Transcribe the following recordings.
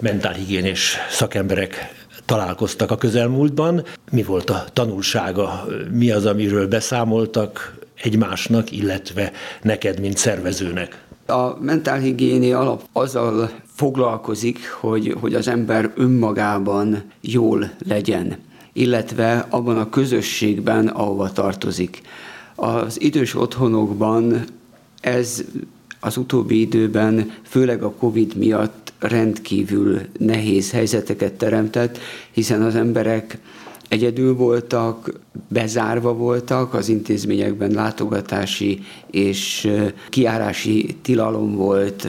mentálhigiénés szakemberek találkoztak a közelmúltban. Mi volt a tanulsága? Mi az, amiről beszámoltak egymásnak, illetve neked, mint szervezőnek? A mentálhigiéni alap azzal foglalkozik, hogy, hogy az ember önmagában jól legyen, illetve abban a közösségben, ahova tartozik. Az idős otthonokban ez az utóbbi időben, főleg a COVID miatt rendkívül nehéz helyzeteket teremtett, hiszen az emberek egyedül voltak, bezárva voltak, az intézményekben látogatási és kiárási tilalom volt,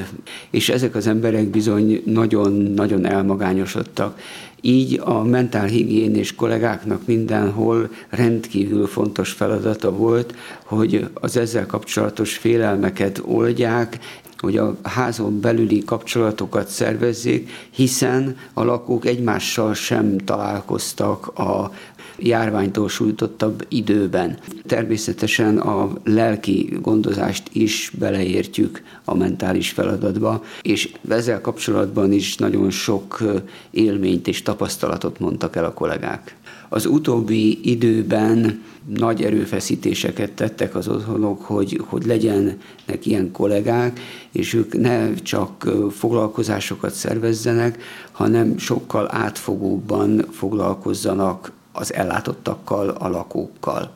és ezek az emberek bizony nagyon-nagyon elmagányosodtak. Így a mentálhigiénés kollégáknak mindenhol rendkívül fontos feladata volt, hogy az ezzel kapcsolatos félelmeket oldják, hogy a házon belüli kapcsolatokat szervezzék, hiszen a lakók egymással sem találkoztak a járványtól sújtottabb időben. Természetesen a lelki gondozást is beleértjük a mentális feladatba, és ezzel kapcsolatban is nagyon sok élményt és tapasztalatot mondtak el a kollégák. Az utóbbi időben nagy erőfeszítéseket tettek az otthonok, hogy, hogy legyenek ilyen kollégák, és ők ne csak foglalkozásokat szervezzenek, hanem sokkal átfogóbban foglalkozzanak az ellátottakkal, a lakókkal.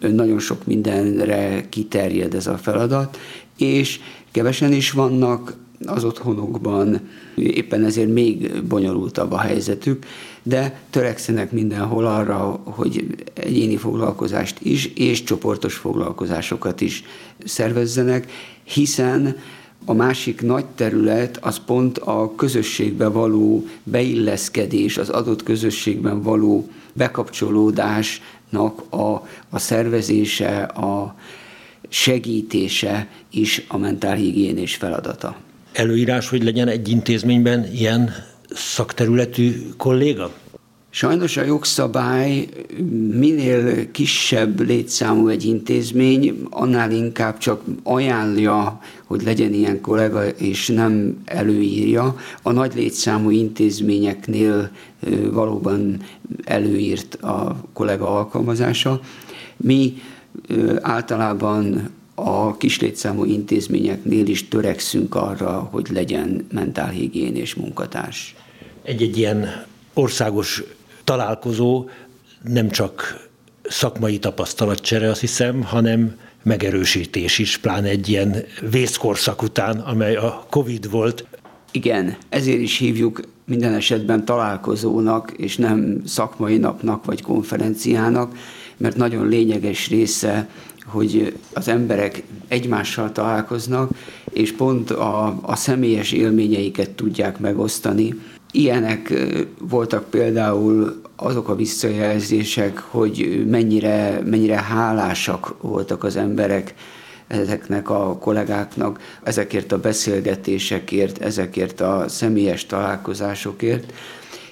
Nagyon sok mindenre kiterjed ez a feladat, és kevesen is vannak az otthonokban, éppen ezért még bonyolultabb a helyzetük, de törekszenek mindenhol arra, hogy egyéni foglalkozást is, és csoportos foglalkozásokat is szervezzenek, hiszen a másik nagy terület az pont a közösségbe való beilleszkedés, az adott közösségben való bekapcsolódásnak a, a szervezése, a segítése is a mentálhigiénés feladata. Előírás, hogy legyen egy intézményben ilyen szakterületű kolléga? Sajnos a jogszabály minél kisebb létszámú egy intézmény, annál inkább csak ajánlja, hogy legyen ilyen kollega, és nem előírja. A nagy létszámú intézményeknél valóban előírt a kollega alkalmazása. Mi általában a kislétszámú intézményeknél is törekszünk arra, hogy legyen mentálhigiénés munkatárs. Egy-egy ilyen országos találkozó nem csak szakmai tapasztalatcsere, azt hiszem, hanem megerősítés is, pláne egy ilyen vészkorszak után, amely a Covid volt. Igen, ezért is hívjuk minden esetben találkozónak, és nem szakmai napnak vagy konferenciának, mert nagyon lényeges része, hogy az emberek egymással találkoznak, és pont a, a személyes élményeiket tudják megosztani, Ilyenek voltak például azok a visszajelzések, hogy mennyire, mennyire hálásak voltak az emberek ezeknek a kollégáknak, ezekért a beszélgetésekért, ezekért a személyes találkozásokért,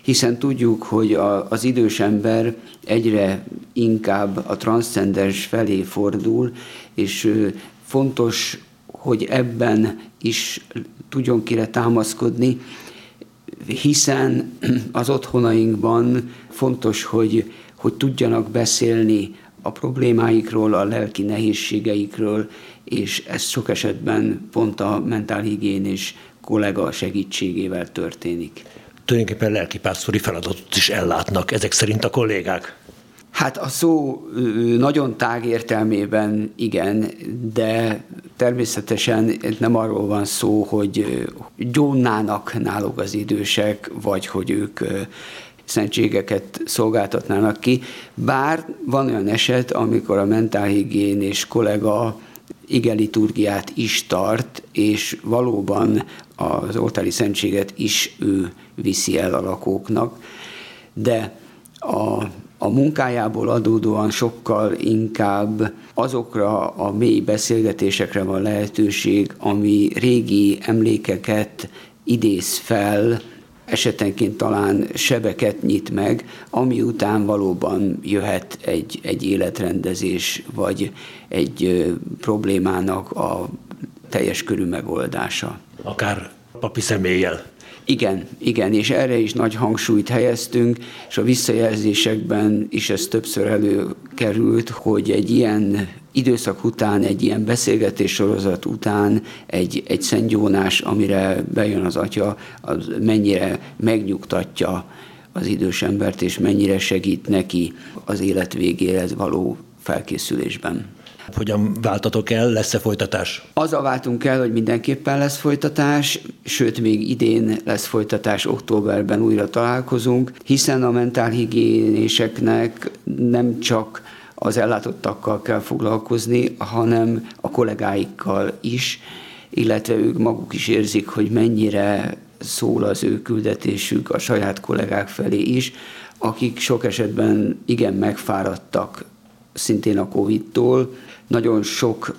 hiszen tudjuk, hogy a, az idős ember egyre inkább a transzcendens felé fordul, és fontos, hogy ebben is tudjon kire támaszkodni, hiszen az otthonainkban fontos, hogy, hogy tudjanak beszélni a problémáikról, a lelki nehézségeikről, és ez sok esetben pont a mentálhigiénés kollega segítségével történik. Tulajdonképpen lelkipásztori feladatot is ellátnak ezek szerint a kollégák. Hát a szó nagyon tág értelmében igen, de természetesen nem arról van szó, hogy gyónnának náluk az idősek, vagy hogy ők szentségeket szolgáltatnának ki. Bár van olyan eset, amikor a mentálhigiénés kollega igeliturgiát is tart, és valóban az oltári szentséget is ő viszi el a lakóknak, de a a munkájából adódóan sokkal inkább azokra a mély beszélgetésekre van lehetőség, ami régi emlékeket idéz fel, esetenként talán sebeket nyit meg, ami után valóban jöhet egy, egy életrendezés, vagy egy problémának a teljes körű megoldása. Akár papi személlyel. Igen, igen, és erre is nagy hangsúlyt helyeztünk, és a visszajelzésekben is ez többször előkerült, hogy egy ilyen időszak után, egy ilyen beszélgetés sorozat után egy, egy szentgyónás, amire bejön az atya, az mennyire megnyugtatja az idős embert, és mennyire segít neki az élet végéhez való felkészülésben. Hogyan váltatok el, lesz-e folytatás? Az a váltunk el, hogy mindenképpen lesz folytatás, sőt még idén lesz folytatás, októberben újra találkozunk, hiszen a mentálhigiénéseknek nem csak az ellátottakkal kell foglalkozni, hanem a kollégáikkal is, illetve ők maguk is érzik, hogy mennyire szól az ő küldetésük a saját kollégák felé is, akik sok esetben igen megfáradtak szintén a Covid-tól. Nagyon sok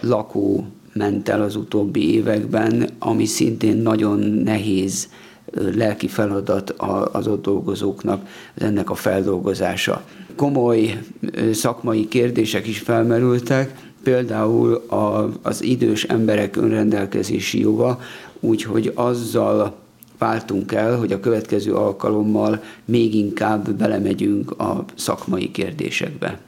lakó ment el az utóbbi években, ami szintén nagyon nehéz lelki feladat az ott dolgozóknak, ennek a feldolgozása. Komoly szakmai kérdések is felmerültek, például az idős emberek önrendelkezési joga, úgyhogy azzal váltunk el, hogy a következő alkalommal még inkább belemegyünk a szakmai kérdésekbe.